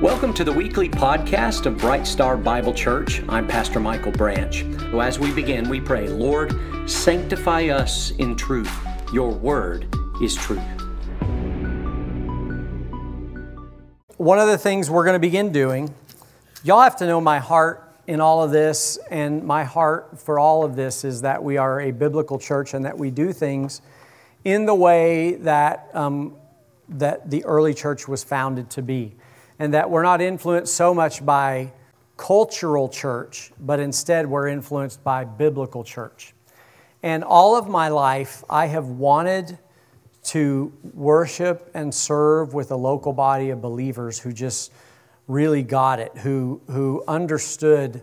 Welcome to the weekly podcast of Bright Star Bible Church. I'm Pastor Michael Branch. As we begin, we pray, Lord, sanctify us in truth. Your word is truth. One of the things we're going to begin doing, y'all have to know my heart in all of this, and my heart for all of this is that we are a biblical church and that we do things in the way that, um, that the early church was founded to be and that we're not influenced so much by cultural church, but instead we're influenced by biblical church. And all of my life, I have wanted to worship and serve with a local body of believers who just really got it, who, who understood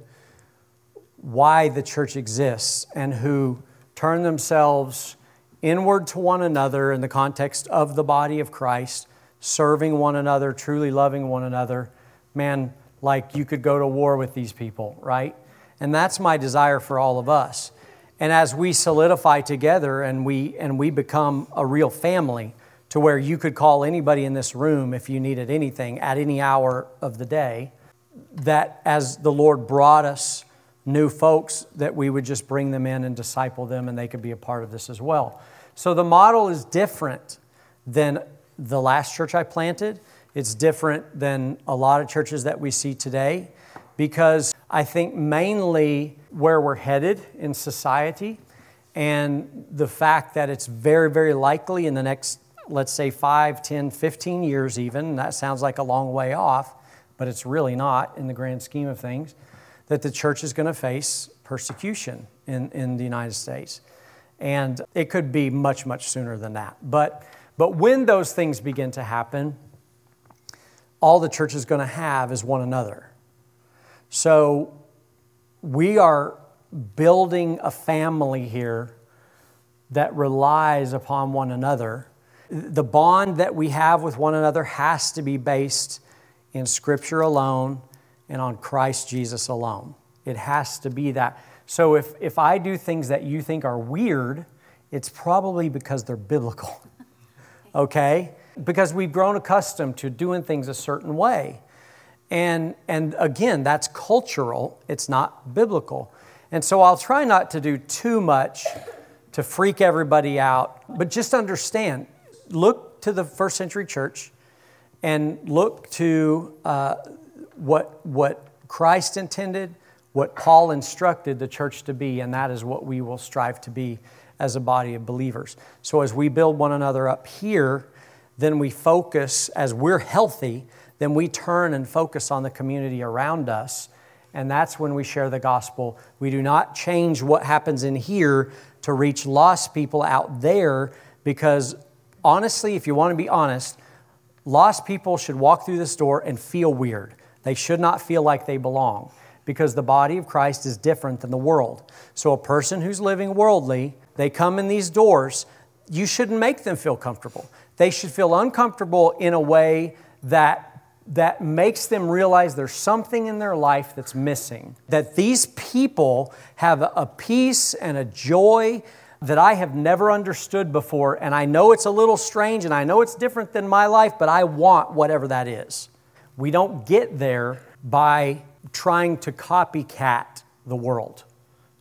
why the church exists, and who turn themselves inward to one another in the context of the body of Christ serving one another, truly loving one another, man, like you could go to war with these people, right? And that's my desire for all of us. And as we solidify together and we, and we become a real family to where you could call anybody in this room if you needed anything at any hour of the day, that as the Lord brought us new folks, that we would just bring them in and disciple them and they could be a part of this as well. So the model is different than the last church I planted. It's different than a lot of churches that we see today because I think mainly where we're headed in society and the fact that it's very, very likely in the next, let's say, 5, 10, 15 years, even, that sounds like a long way off, but it's really not in the grand scheme of things, that the church is going to face persecution in, in the United States. And it could be much, much sooner than that. But but when those things begin to happen, all the church is going to have is one another. So we are building a family here that relies upon one another. The bond that we have with one another has to be based in Scripture alone and on Christ Jesus alone. It has to be that. So if, if I do things that you think are weird, it's probably because they're biblical. okay? Because we've grown accustomed to doing things a certain way. And, and again, that's cultural, it's not biblical. And so I'll try not to do too much to freak everybody out, but just understand look to the first century church and look to uh, what, what Christ intended, what Paul instructed the church to be, and that is what we will strive to be as a body of believers. So as we build one another up here, then we focus, as we're healthy, then we turn and focus on the community around us. And that's when we share the gospel. We do not change what happens in here to reach lost people out there because, honestly, if you want to be honest, lost people should walk through this door and feel weird. They should not feel like they belong because the body of Christ is different than the world. So, a person who's living worldly they come in these doors, you shouldn't make them feel comfortable. They should feel uncomfortable in a way that, that makes them realize there's something in their life that's missing. That these people have a peace and a joy that I have never understood before. And I know it's a little strange and I know it's different than my life, but I want whatever that is. We don't get there by trying to copycat the world,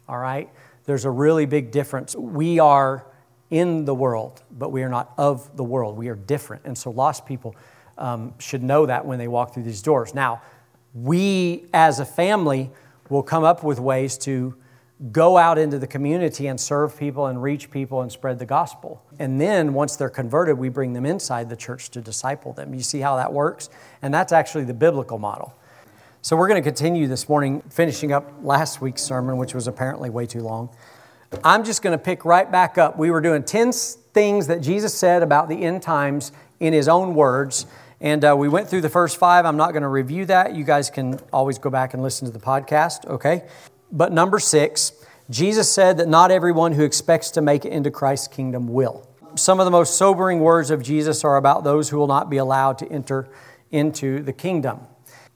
all right? There's a really big difference. We are in the world, but we are not of the world. We are different. And so lost people um, should know that when they walk through these doors. Now, we as a family will come up with ways to go out into the community and serve people and reach people and spread the gospel. And then once they're converted, we bring them inside the church to disciple them. You see how that works? And that's actually the biblical model. So we're going to continue this morning, finishing up last week's sermon, which was apparently way too long. I'm just going to pick right back up. We were doing 10 things that Jesus said about the end times in his own words. And uh, we went through the first five. I'm not going to review that. You guys can always go back and listen to the podcast, okay? But number six, Jesus said that not everyone who expects to make it into Christ's kingdom will. Some of the most sobering words of Jesus are about those who will not be allowed to enter into the kingdom.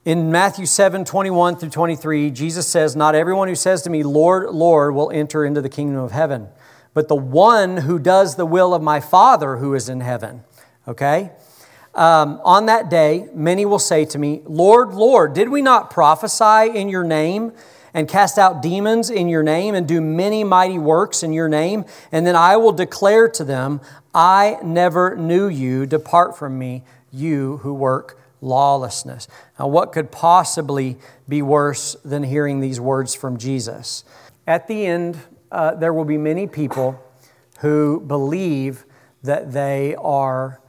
In Matthew 7 21 through 23, Jesus says, Not everyone who says to me, Lord, Lord, will enter into the kingdom of heaven, but the one who does the will of my Father who is in heaven. Okay? Um, on that day, many will say to me, Lord, Lord, did we not prophesy in your name? and cast out demons in your name and do many mighty works in your name. And then I will declare to them, I never knew you. Depart from me, you who work lawlessness. Now, what could possibly be worse than hearing these words from Jesus? At the end, uh, there will be many people who believe that they are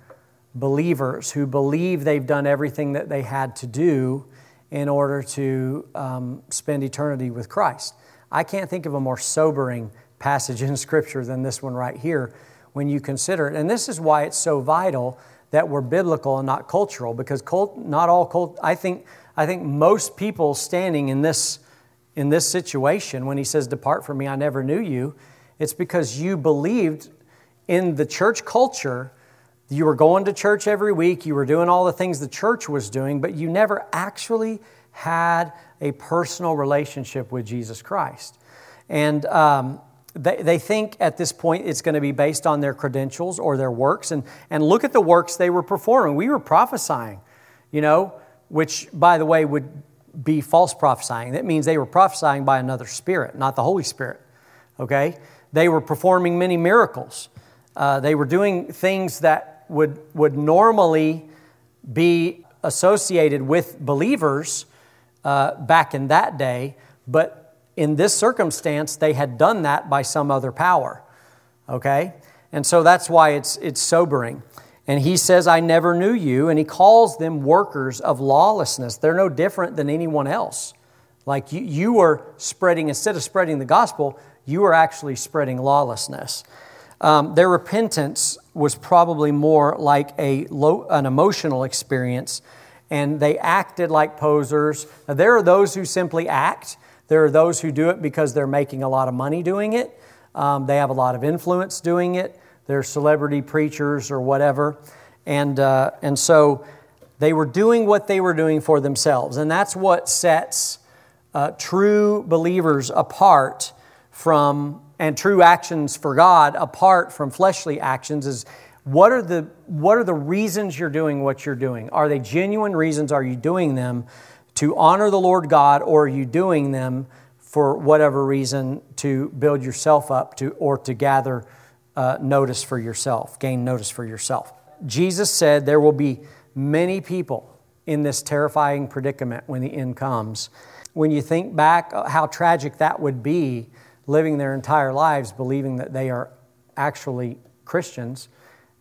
believers, who believe they've done everything that they had to do in order to um, spend eternity with Christ. I can't think of a more sobering passage in Scripture than this one right here when you consider it. And this is why it's so vital that we're biblical and not cultural, because cult, not all cult, I think, I think most people standing in this, in this situation, when he says, Depart from me, I never knew you, it's because you believed in the church culture you were going to church every week, you were doing all the things the church was doing, but you never actually had a personal relationship with Jesus Christ. And um, they, they think at this point it's going to be based on their credentials or their works. And, and look at the works they were performing. We were prophesying, you know, which, by the way, would be false prophesying. That means they were prophesying by another spirit, not the Holy Spirit, okay? They were performing many miracles. Uh, they were doing things that would, would normally be associated with believers uh, back in that day, but in this circumstance, they had done that by some other power. Okay? And so that's why it's, it's sobering. And he says, I never knew you. And he calls them workers of lawlessness. They're no different than anyone else. Like you, you were spreading, instead of spreading the gospel, you are actually spreading lawlessness. Um, their repentance was probably more like a low, an emotional experience, and they acted like posers. Now, there are those who simply act. There are those who do it because they're making a lot of money doing it. Um, they have a lot of influence doing it. They're celebrity preachers or whatever. And, uh, and so they were doing what they were doing for themselves. And that's what sets uh, true believers apart from and true actions for God apart from fleshly actions is what are the what are the reasons you're doing what you're doing? Are they genuine reasons? Are you doing them to honor the Lord God or are you doing them for whatever reason to build yourself up to or to gather uh, notice for yourself, gain notice for yourself? Jesus said there will be many people in this terrifying predicament when the end comes. When you think back uh, how tragic that would be living their entire lives believing that they are actually Christians.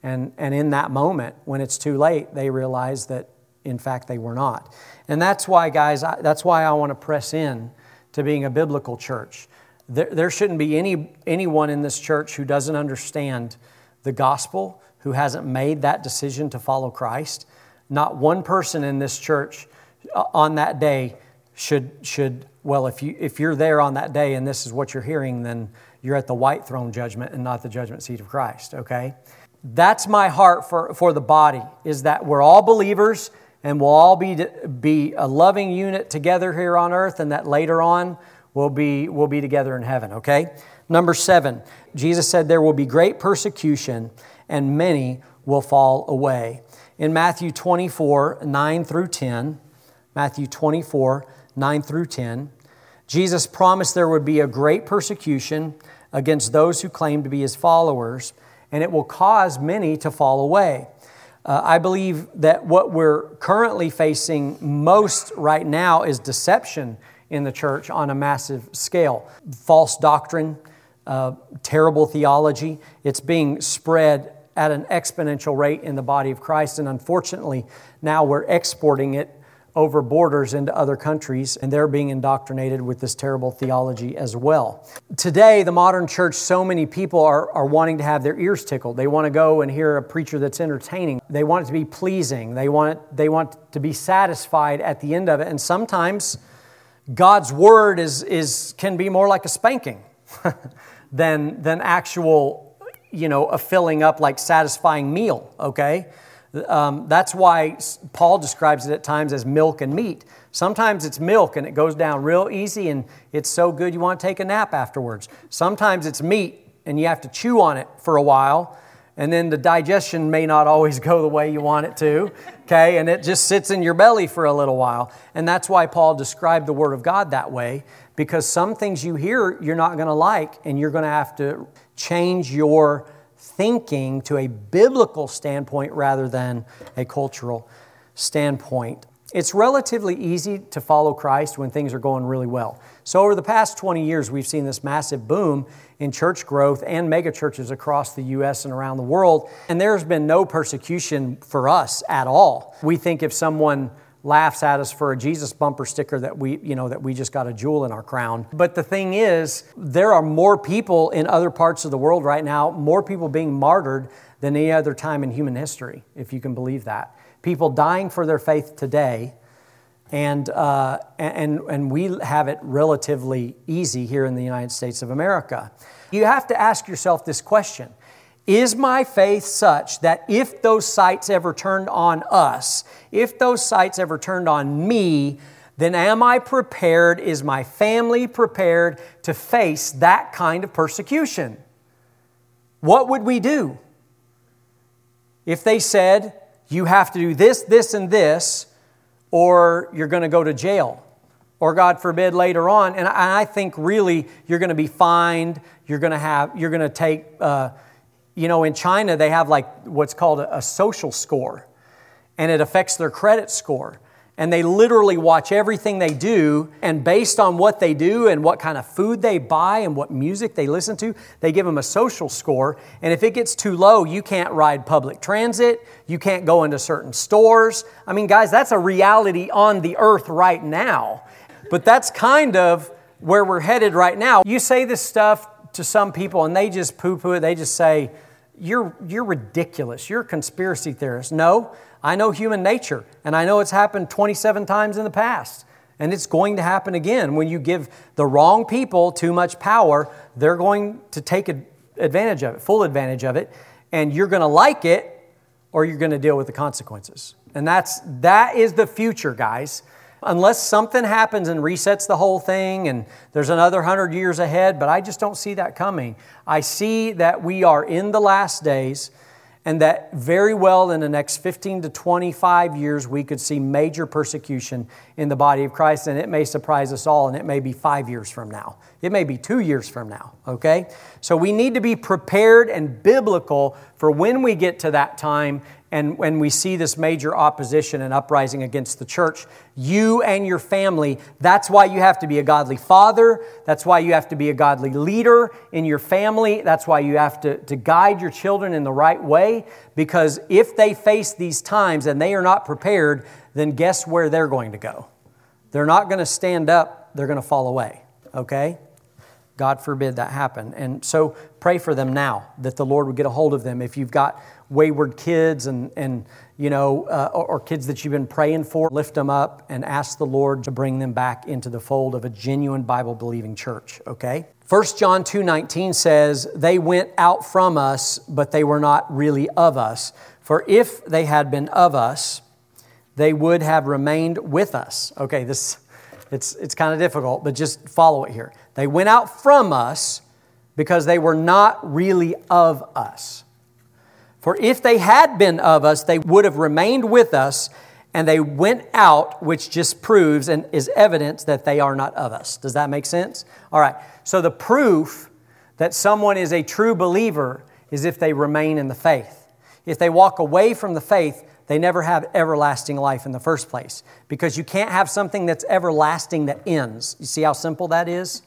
And, and in that moment, when it's too late, they realize that in fact they were not. And that's why, guys, I, that's why I want to press in to being a biblical church. There, there shouldn't be any, anyone in this church who doesn't understand the gospel, who hasn't made that decision to follow Christ. Not one person in this church uh, on that day should, should well, if, you, if you're there on that day and this is what you're hearing, then you're at the white throne judgment and not the judgment seat of Christ, okay? That's my heart for, for the body, is that we're all believers and we'll all be, be a loving unit together here on earth, and that later on we'll be, we'll be together in heaven, okay? Number seven, Jesus said there will be great persecution and many will fall away. In Matthew 24, 9 through 10, Matthew 24, 9 through 10. Jesus promised there would be a great persecution against those who claim to be his followers, and it will cause many to fall away. Uh, I believe that what we're currently facing most right now is deception in the church on a massive scale. False doctrine, uh, terrible theology, it's being spread at an exponential rate in the body of Christ, and unfortunately, now we're exporting it over borders into other countries, and they're being indoctrinated with this terrible theology as well. Today, the modern church, so many people are, are wanting to have their ears tickled. They want to go and hear a preacher that's entertaining. They want it to be pleasing. They want, they want to be satisfied at the end of it. And sometimes God's word is, is, can be more like a spanking than, than actual, you know, a filling up like satisfying meal, okay? Um, that's why Paul describes it at times as milk and meat. Sometimes it's milk and it goes down real easy and it's so good you want to take a nap afterwards. Sometimes it's meat and you have to chew on it for a while and then the digestion may not always go the way you want it to, okay? And it just sits in your belly for a little while. And that's why Paul described the Word of God that way, because some things you hear you're not going to like, and you're going to have to change your thinking to a biblical standpoint rather than a cultural standpoint. It's relatively easy to follow Christ when things are going really well. So, over the past 20 years, we've seen this massive boom in church growth and megachurches across the U.S. and around the world, and there's been no persecution for us at all. We think if someone laughs at us for a Jesus bumper sticker that we, you know, that we just got a jewel in our crown. But the thing is, there are more people in other parts of the world right now, more people being martyred than any other time in human history, if you can believe that people dying for their faith today, and, uh, and, and we have it relatively easy here in the United States of America. You have to ask yourself this question Is my faith such that if those sights ever turned on us, if those sights ever turned on me, then am I prepared? Is my family prepared to face that kind of persecution? What would we do? If they said, you have to do this, this, and this, or you're going to go to jail. Or God forbid later on, and I think really you're going to be fined. You're going to have, you're going to take, uh, you know, in China they have like what's called a, a social score, and it affects their credit score and they literally watch everything they do. And based on what they do and what kind of food they buy and what music they listen to, they give them a social score. And if it gets too low, you can't ride public transit, you can't go into certain stores. I mean, guys, that's a reality on the earth right now. But that's kind of where we're headed right now. You say this stuff to some people and they just poo poo it, they just say, you're, you're ridiculous. You're a conspiracy theorist. No, I know human nature, and I know it's happened 27 times in the past. And it's going to happen again. When you give the wrong people too much power, they're going to take advantage of it, full advantage of it, and you're going to like it or you're going to deal with the consequences. And that's that is the future, guys. Unless something happens and resets the whole thing and there's another 100 years ahead, but I just don't see that coming. I see that we are in the last days and that very well in the next 15 to 25 years we could see major persecution in the body of Christ, and it may surprise us all, and it may be five years from now. It may be two years from now, okay? So we need to be prepared and biblical for when we get to that time and when we see this major opposition and uprising against the church, you and your family, that's why you have to be a godly father. That's why you have to be a godly leader in your family. That's why you have to, to guide your children in the right way. Because if they face these times and they are not prepared, then guess where they're going to go? They're not going to stand up, they're going to fall away. Okay? God forbid that happen. And so pray for them now that the Lord would get a hold of them. If you've got wayward kids and, and you know, uh, or, kids that you've been praying for, lift them up and ask the Lord to bring them back into the fold of a genuine Bible believing church, okay? 1 John 2:19 says, "They went out from us, but they were not really of us. For if they had been of us, they would have remained with us." Okay, this it's it's kind of difficult, but just follow it here. They went out from us because they were not really of us. For if they had been of us, they would have remained with us, and they went out, which just proves and is evidence that they are not of us. Does that make sense? All right. So the proof that someone is a true believer is if they remain in the faith. If they walk away from the faith, they never have everlasting life in the first place because you can't have something that's everlasting that ends. You see how simple that is?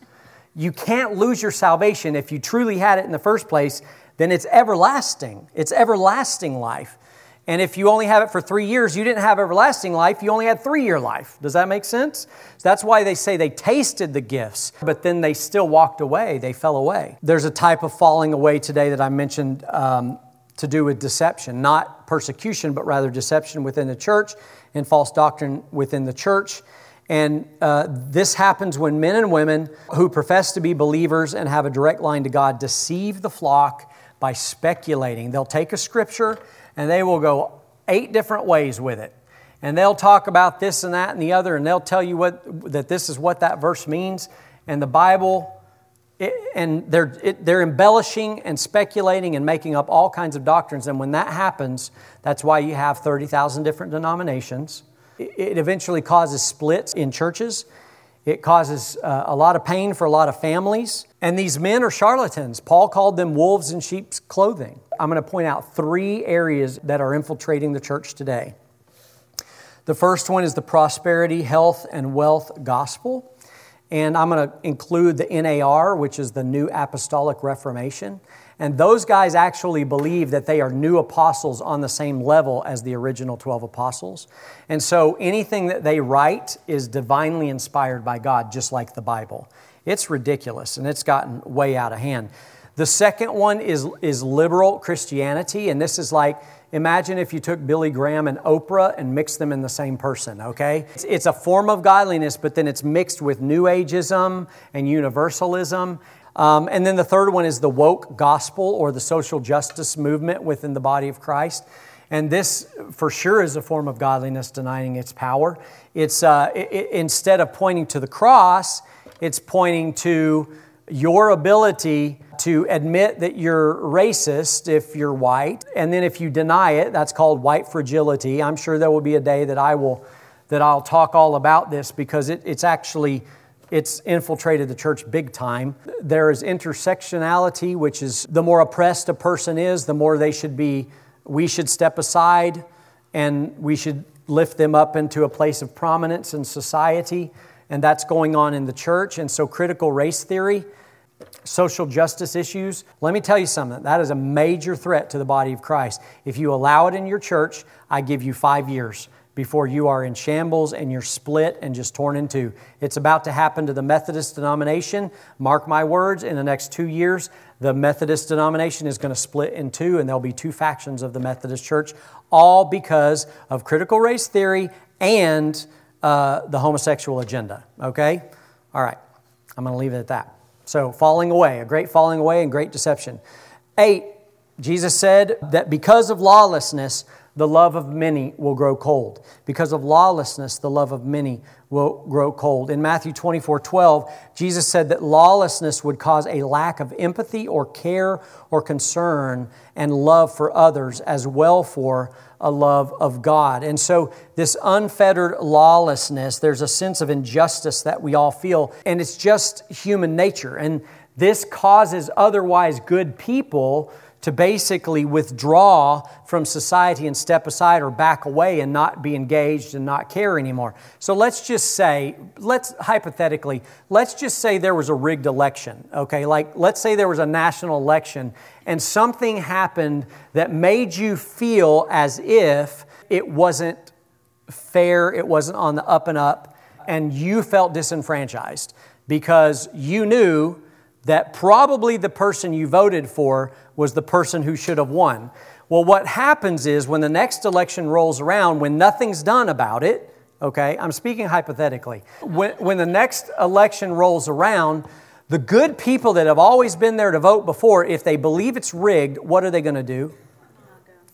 You can't lose your salvation if you truly had it in the first place then it's everlasting. It's everlasting life. And if you only have it for three years, you didn't have everlasting life, you only had three year life. Does that make sense? So that's why they say they tasted the gifts, but then they still walked away, they fell away. There's a type of falling away today that I mentioned um, to do with deception, not persecution, but rather deception within the church and false doctrine within the church. And uh, this happens when men and women who profess to be believers and have a direct line to God deceive the flock by speculating. They'll take a scripture and they will go eight different ways with it. And they'll talk about this and that and the other, and they'll tell you what, that this is what that verse means. And the Bible It, and they're, it, they're embellishing and speculating and making up all kinds of doctrines. And when that happens, that's why you have 30,000 different denominations. It, it eventually causes splits in churches. It causes uh, a lot of pain for a lot of families. And these men are charlatans. Paul called them wolves in sheep's clothing. I'm going to point out three areas that are infiltrating the church today. The first one is the prosperity, health, and wealth gospel. And I'm going to include the NAR, which is the New Apostolic Reformation. And those guys actually believe that they are new apostles on the same level as the original 12 apostles. And so anything that they write is divinely inspired by God, just like the Bible. It's ridiculous and it's gotten way out of hand. The second one is, is liberal Christianity, and this is like Imagine if you took Billy Graham and Oprah and mixed them in the same person, okay? It's, it's, a form of godliness, but then it's mixed with New Ageism and universalism. Um, and then the third one is the woke gospel or the social justice movement within the body of Christ. And this, for sure, is a form of godliness denying its power. It's uh, it, instead of pointing to the cross, it's pointing to your ability to admit that you're racist if you're white, and then if you deny it, that's called white fragility. I'm sure there will be a day that I will that I'll talk all about this because it, it's actually it's infiltrated the church big time. There is intersectionality, which is the more oppressed a person is, the more they should be, we should step aside and we should lift them up into a place of prominence in society. And that's going on in the church. And so, critical race theory social justice issues, let me tell you something. That is a major threat to the body of Christ. If you allow it in your church, I give you five years before you are in shambles and you're split and just torn in two. It's about to happen to the Methodist denomination. Mark my words, in the next two years, the Methodist denomination is going to split in two, and there'll be two factions of the Methodist church, all because of critical race theory and uh, the homosexual agenda. Okay? All right. I'm going to leave it at that. So, falling away, a great falling away and great deception. Eight, Jesus said that because of lawlessness, the love of many will grow cold. Because of lawlessness, the love of many will grow cold. In Matthew 24 12, Jesus said that lawlessness would cause a lack of empathy or care or concern and love for others, as well for a love of God. And so, this unfettered lawlessness, there's a sense of injustice that we all feel, and it's just human nature. And this causes otherwise good people to basically withdraw from society and step aside or back away and not be engaged and not care anymore. So let's just say, let's hypothetically, let's just say there was a rigged election, okay? Like, let's say there was a national election and something happened that made you feel as if it wasn't fair, it wasn't on the up and up, and you felt disenfranchised because you knew that probably the person you voted for was the person who should have won. Well, what happens is when the next election rolls around, when nothing's done about it, okay, I'm speaking hypothetically, when, when the next election rolls around, the good people that have always been there to vote before, if they believe it's rigged, what are they going to do?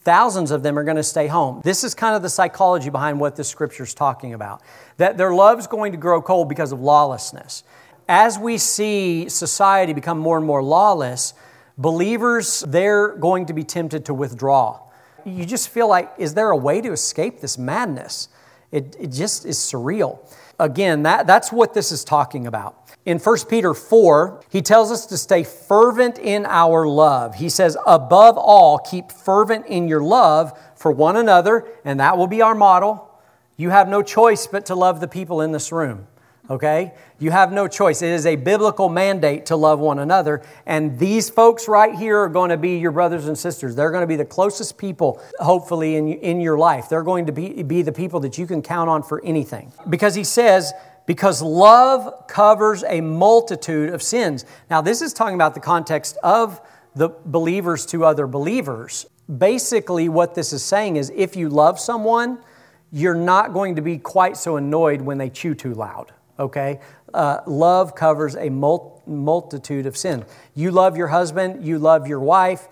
Thousands of them are going to stay home. This is kind of the psychology behind what this scripture is talking about. That their love's going to grow cold because of lawlessness as we see society become more and more lawless, believers, they're going to be tempted to withdraw. You just feel like, is there a way to escape this madness? It, it just is surreal. Again, that, that's what this is talking about. In 1 Peter 4, he tells us to stay fervent in our love. He says, above all, keep fervent in your love for one another, and that will be our model. You have no choice but to love the people in this room okay? You have no choice. It is a biblical mandate to love one another. And these folks right here are going to be your brothers and sisters. They're going to be the closest people, hopefully, in, in your life. They're going to be, be the people that you can count on for anything. Because he says, because love covers a multitude of sins. Now, this is talking about the context of the believers to other believers. Basically, what this is saying is if you love someone, you're not going to be quite so annoyed when they chew too loud okay? Uh, love covers a mul- multitude of sins. You love your husband, you love your wife.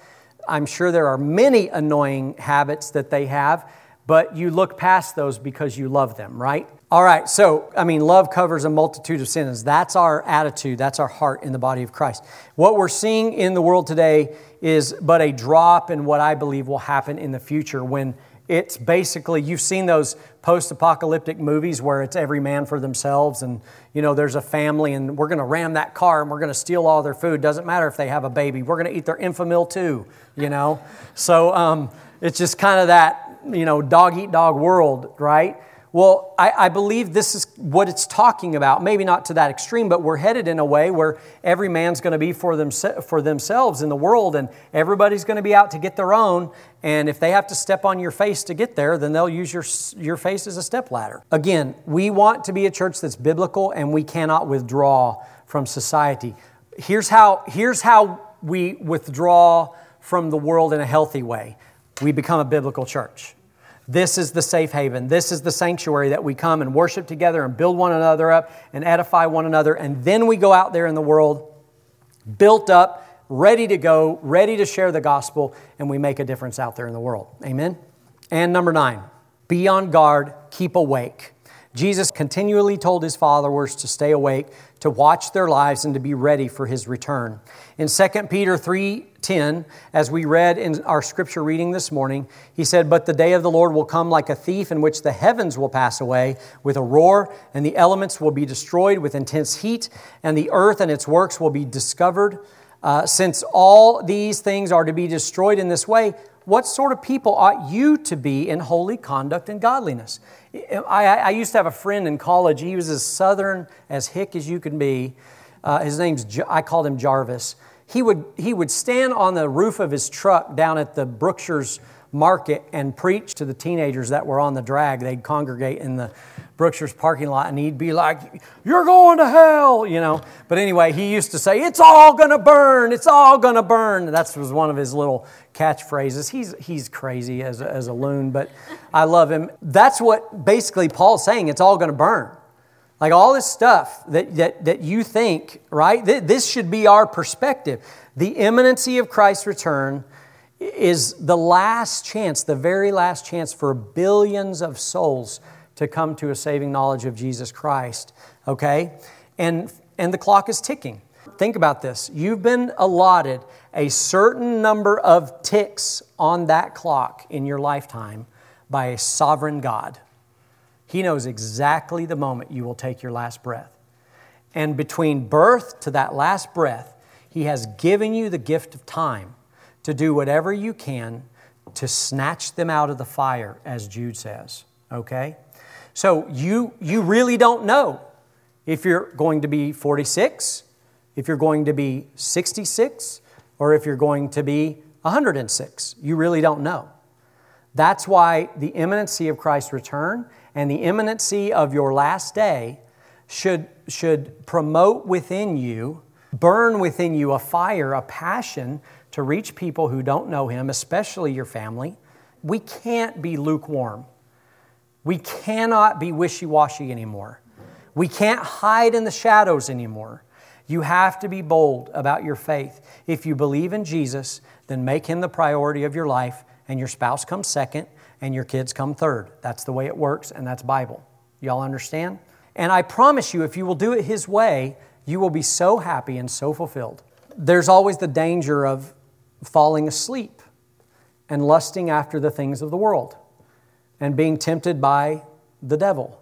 I'm sure there are many annoying habits that they have, but you look past those because you love them, right? All right, so, I mean, love covers a multitude of sins. That's our attitude, that's our heart in the body of Christ. What we're seeing in the world today is but a drop in what I believe will happen in the future when it's basically, you've seen those post apocalyptic movies where it's every man for themselves and, you know, there's a family and we're going to ram that car and we're going to steal all their food. Doesn't matter if they have a baby, we're going to eat their Enfamil too, you know? so um, it's just kind of that, you know, dog eat dog world, right? Well, I, I, believe this is what it's talking about. Maybe not to that extreme, but we're headed in a way where every man's going to be for, for themselves in the world, and everybody's going to be out to get their own. And if they have to step on your face to get there, then they'll use your, your face as a step ladder. Again, we want to be a church that's biblical, and we cannot withdraw from society. Here's how, here's how we withdraw from the world in a healthy way we become a biblical church. This is the safe haven. This is the sanctuary that we come and worship together and build one another up and edify one another. And then we go out there in the world, built up, ready to go, ready to share the gospel, and we make a difference out there in the world. Amen? And number nine, be on guard, keep awake. Jesus continually told his followers to stay awake, to watch their lives, and to be ready for his return. In 2 Peter 3:10, as we read in our scripture reading this morning, he said, "But the day of the Lord will come like a thief, in which the heavens will pass away with a roar, and the elements will be destroyed with intense heat, and the earth and its works will be discovered." Uh, since all these things are to be destroyed in this way, what sort of people ought you to be in holy conduct and godliness? I, I used to have a friend in college. He was as southern as hick as you can be. Uh, his name's, I called him Jarvis. He would, he would stand on the roof of his truck down at the Brookshire's market and preach to the teenagers that were on the drag. They'd congregate in the Brookshire's parking lot and he'd be like, You're going to hell, you know. But anyway, he used to say, It's all going to burn, it's all going to burn. That was one of his little catchphrases. He's, he's crazy as a, as a loon, but I love him. That's what basically Paul's saying, it's all going to burn. Like all this stuff that, that, that you think, right? This should be our perspective. The imminency of Christ's return is the last chance, the very last chance for billions of souls to come to a saving knowledge of Jesus Christ, okay? And, and the clock is ticking. Think about this. You've been allotted a certain number of ticks on that clock in your lifetime by a sovereign God. He knows exactly the moment you will take your last breath. And between birth to that last breath, He has given you the gift of time to do whatever you can to snatch them out of the fire, as Jude says. Okay? So you, you really don't know if you're going to be 46, if you're going to be 66, or if you're going to be 106. You really don't know. That's why the imminency of Christ's return and the imminency of your last day should, should promote within you, burn within you a fire, a passion to reach people who don't know Him, especially your family. We can't be lukewarm. We cannot be wishy washy anymore. We can't hide in the shadows anymore. You have to be bold about your faith. If you believe in Jesus, then make him the priority of your life, and your spouse comes second, and your kids come third. That's the way it works, and that's Bible. Y'all understand? And I promise you, if you will do it his way, you will be so happy and so fulfilled. There's always the danger of falling asleep and lusting after the things of the world and being tempted by the devil.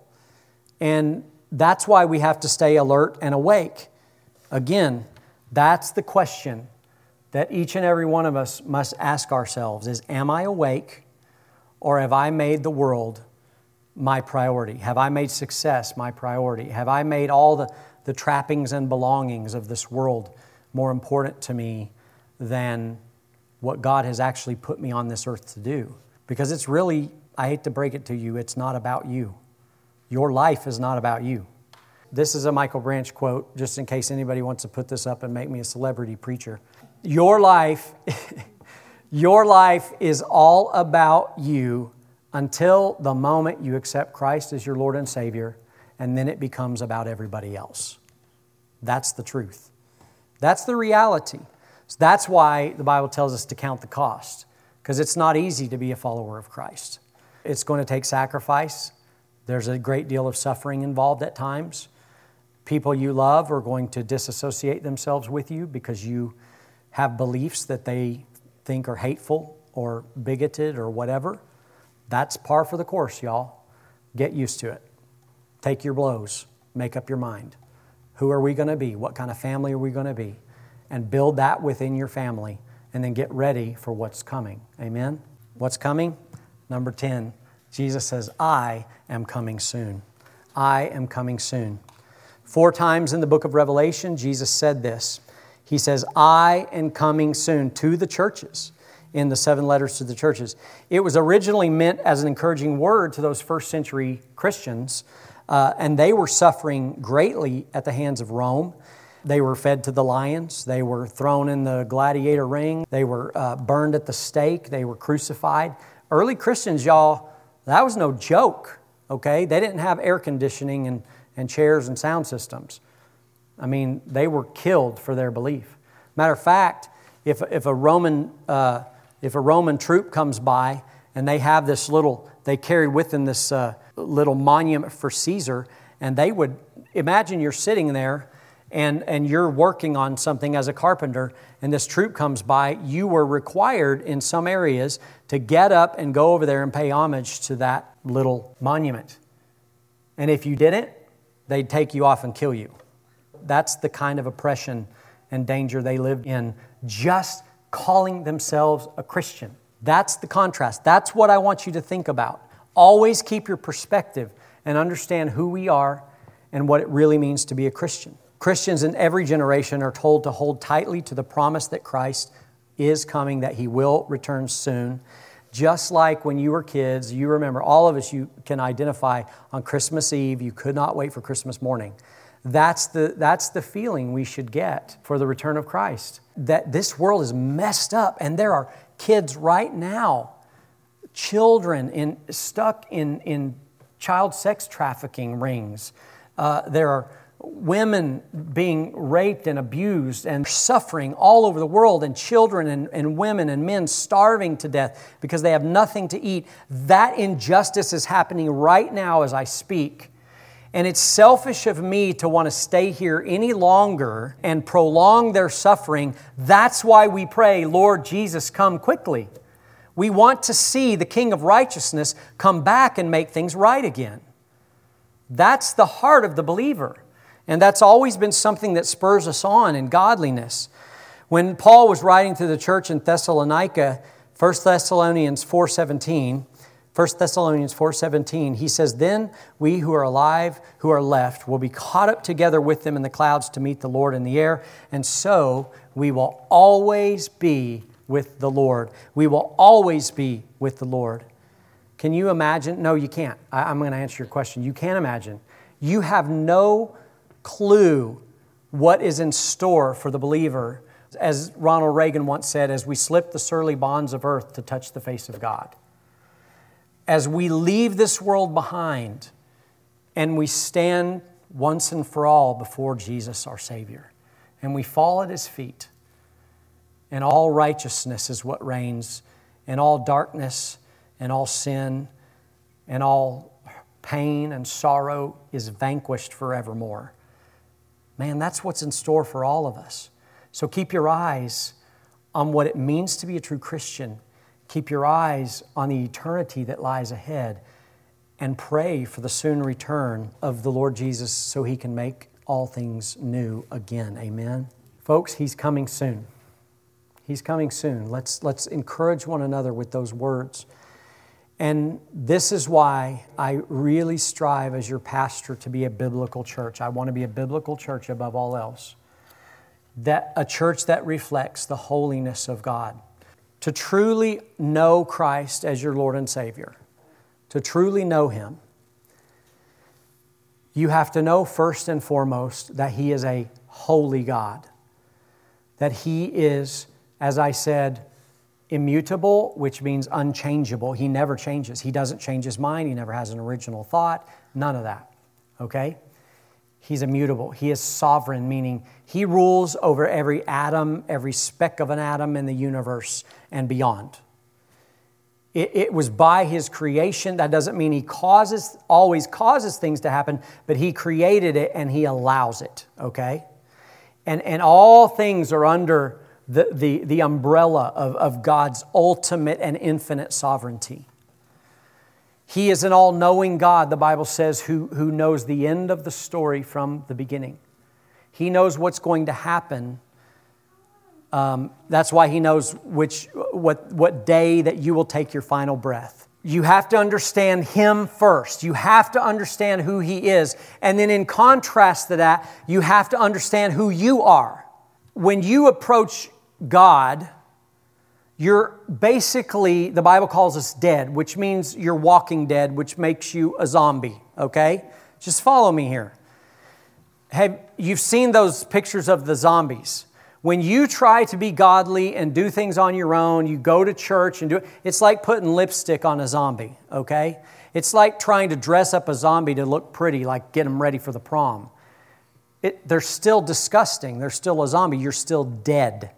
And that's why we have to stay alert and awake. Again, that's the question that each and every one of us must ask ourselves is am I awake or have I made the world my priority? Have I made success my priority? Have I made all the, the trappings and belongings of this world more important to me than what God has actually put me on this earth to do? Because it's really I hate to break it to you, it's not about you. Your life is not about you. This is a Michael Branch quote, just in case anybody wants to put this up and make me a celebrity preacher. Your life, your life is all about you until the moment you accept Christ as your Lord and Savior, and then it becomes about everybody else. That's the truth. That's the reality. So that's why the Bible tells us to count the cost, because it's not easy to be a follower of Christ. It's going to take sacrifice. There's a great deal of suffering involved at times. People you love are going to disassociate themselves with you because you have beliefs that they think are hateful or bigoted or whatever. That's par for the course, y'all. Get used to it. Take your blows, make up your mind. Who are we going to be? What kind of family are we going to be? And build that within your family and then get ready for what's coming. Amen? What's coming? Number 10, Jesus says, I am coming soon. I am coming soon. Four times in the book of Revelation, Jesus said this. He says, I am coming soon to the churches in the seven letters to the churches. It was originally meant as an encouraging word to those first century Christians, uh, and they were suffering greatly at the hands of Rome. They were fed to the lions. They were thrown in the gladiator ring. They were uh, burned at the stake. They were crucified. Early Christians, y'all, that was no joke, okay? They didn't have air conditioning and and chairs and sound systems. I mean, they were killed for their belief. Matter of fact, if, if, a Roman, uh, if a Roman troop comes by and they have this little, they carried with them this uh, little monument for Caesar, and they would imagine you're sitting there and, and you're working on something as a carpenter, and this troop comes by, you were required in some areas to get up and go over there and pay homage to that little monument. And if you didn't, they'd take you off and kill you. That's the kind of oppression and danger they lived in, just calling themselves a Christian. That's the contrast. That's what I want you to think about. Always keep your perspective and understand who we are and what it really means to be a Christian. Christians in every generation are told to hold tightly to the promise that Christ is coming, that he will return soon. Just like when you were kids, you remember, all of us, you can identify on Christmas Eve, you could not wait for Christmas morning. That's the, that's the feeling we should get for the return of Christ. That this world is messed up, and there are kids right now, children in, stuck in, in child sex trafficking rings. Uh, there are women being raped and abused and suffering all over the world, and children and, and women and men starving to death because they have nothing to eat. That injustice is happening right now as I speak. And it's selfish of me to want to stay here any longer and prolong their suffering. That's why we pray, Lord Jesus, come quickly. We want to see the King of righteousness come back and make things right again. That's the heart of the believer. And that's always been something that spurs us on in godliness. When Paul was writing to the church in Thessalonica, 1 Thessalonians 4:17, 1 Thessalonians 4:17, he says, "Then we who are alive, who are left, will be caught up together with them in the clouds to meet the Lord in the air, and so we will always be with the Lord. We will always be with the Lord." Can you imagine? No, you can't. I, am going to answer your question. You can't imagine. You have no clue what is in store for the believer. As Ronald Reagan once said, as we slip the surly bonds of earth to touch the face of God. As we leave this world behind and we stand once and for all before Jesus, our Savior, and we fall at His feet, and all righteousness is what reigns, and all darkness, and all sin, and all pain and sorrow is vanquished forevermore. Man, that's what's in store for all of us. So keep your eyes on what it means to be a true Christian. Keep your eyes on the eternity that lies ahead and pray for the soon return of the Lord Jesus so he can make all things new again. Amen. Folks, he's coming soon. He's coming soon. Let's, let's encourage one another with those words. And this is why I really strive as your pastor to be a biblical church. I want to be a biblical church above all else. That a church that reflects the holiness of God. To truly know Christ as your Lord and Savior, to truly know Him, you have to know first and foremost that He is a holy God. That He is, as I said, immutable, which means unchangeable. He never changes. He doesn't change his mind. He never has an original thought. None of that. Okay? He's immutable. He is sovereign, meaning he rules over every atom, every speck of an atom in the universe and beyond. It, it, was by his creation. That doesn't mean he causes, always causes things to happen, but he created it and he allows it, okay? And, and all things are under the, the, the umbrella of, of God's ultimate and infinite sovereignty. He is an all knowing God, the Bible says, who, who knows the end of the story from the beginning. He knows what's going to happen. Um, that's why He knows which, what, what day that you will take your final breath. You have to understand Him first. You have to understand who He is. And then, in contrast to that, you have to understand who you are. When you approach God, you're basically, the Bible calls us dead, which means you're walking dead, which makes you a zombie, okay? Just follow me here. Have, you've seen those pictures of the zombies. When you try to be godly and do things on your own, you go to church and do it, it's like putting lipstick on a zombie, okay? It's like trying to dress up a zombie to look pretty, like get them ready for the prom. It, they're still disgusting. They're still a zombie. You're still dead.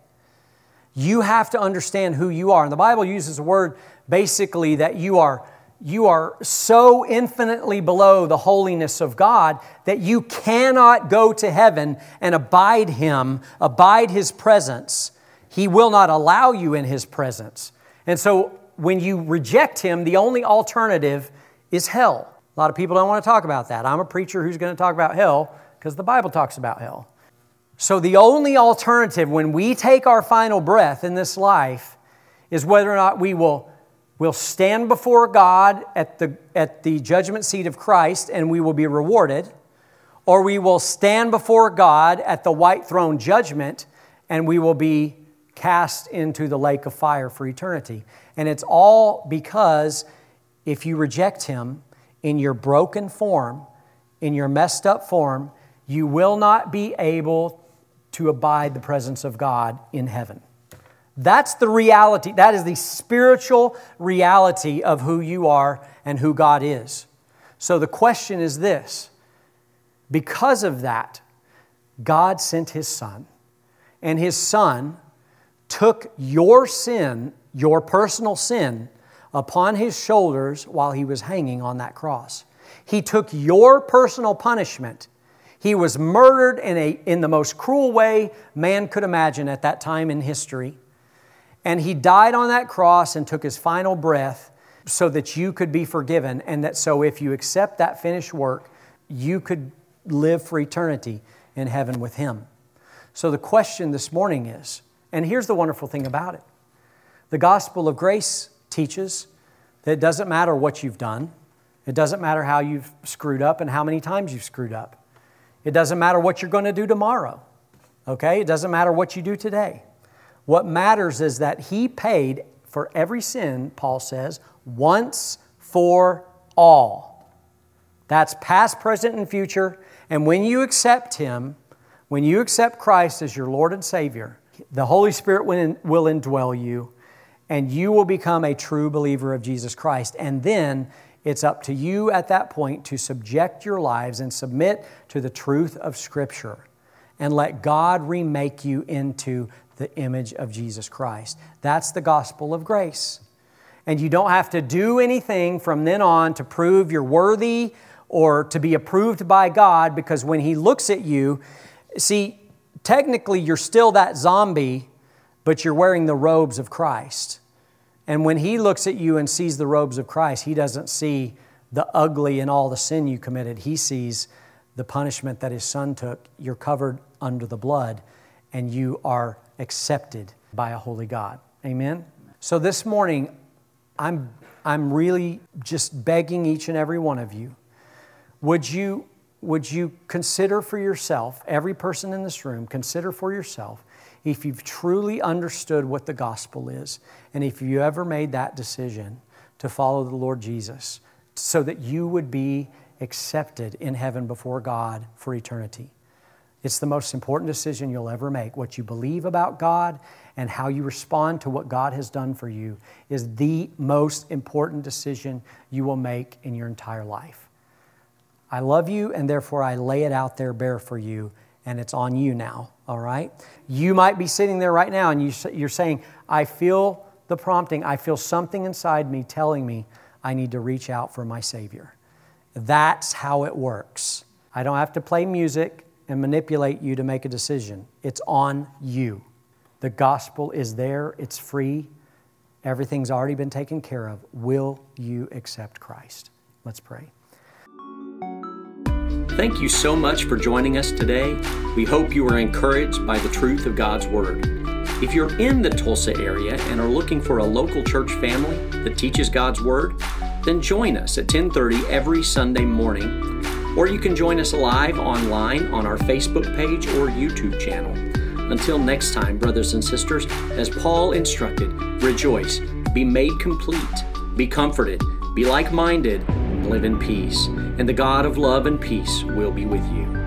You have to understand who you are. And the Bible uses a word basically that you are you are so infinitely below the holiness of God that you cannot go to heaven and abide Him, abide His presence. He will not allow you in His presence. And so when you reject Him, the only alternative is hell. A lot of people don't want to talk about that. I'm a preacher who's going to talk about hell because the Bible talks about hell. So, the only alternative when we take our final breath in this life is whether or not we will will stand before God at the, at the judgment seat of Christ and we will be rewarded, or we will stand before God at the white throne judgment and we will be cast into the lake of fire for eternity. And it's all because if you reject Him in your broken form, in your messed up form, you will not be able to abide the presence of God in heaven. That's the reality. That is the spiritual reality of who you are and who God is. So the question is this because of that, God sent His Son, and His Son took your sin, your personal sin, upon His shoulders while He was hanging on that cross. He took your personal punishment he was murdered in, a, in the most cruel way man could imagine at that time in history. And he died on that cross and took his final breath so that you could be forgiven. And that so if you accept that finished work, you could live for eternity in heaven with him. So the question this morning is, and here's the wonderful thing about it the gospel of grace teaches that it doesn't matter what you've done, it doesn't matter how you've screwed up and how many times you've screwed up. It doesn't matter what you're going to do tomorrow, okay? It doesn't matter what you do today. What matters is that He paid for every sin, Paul says, once for all. That's past, present, and future. And when you accept Him, when you accept Christ as your Lord and Savior, the Holy Spirit will indwell you, and you will become a true believer of Jesus Christ. And then it's up to you at that point to subject your lives and submit to the truth of Scripture and let God remake you into the image of Jesus Christ. That's the gospel of grace. And you don't have to do anything from then on to prove you're worthy or to be approved by God because when He looks at you, see, technically you're still that zombie, but you're wearing the robes of Christ. And when he looks at you and sees the robes of Christ, he doesn't see the ugly and all the sin you committed. He sees the punishment that his son took. You're covered under the blood, and you are accepted by a holy God. Amen? So this morning, I'm, I'm really just begging each and every one of you would you would you consider for yourself, every person in this room, consider for yourself if you've truly understood what the gospel is, and if you ever made that decision to follow the Lord Jesus so that you would be accepted in heaven before God for eternity. It's the most important decision you'll ever make. What you believe about God and how you respond to what God has done for you is the most important decision you will make in your entire life. I love you, and therefore I lay it out there bare for you and it's on you now, all right? You might be sitting there right now and you, you're saying, I feel the prompting. I feel something inside me telling me I need to reach out for my Savior. That's how it works. I don't have to play music and manipulate you to make a decision. It's on you. The gospel is there, it's free, everything's already been taken care of. Will you accept Christ? Let's pray. Thank you so much for joining us today. We hope you are encouraged by the truth of God's Word. If you're in the Tulsa area and are looking for a local church family that teaches God's Word, then join us at 10:30 every Sunday morning, or you can join us live online on our Facebook page or YouTube channel. Until next time, brothers and sisters, as Paul instructed, rejoice, be made complete, be comforted, be like-minded, live in peace, and the God of love and peace will be with you.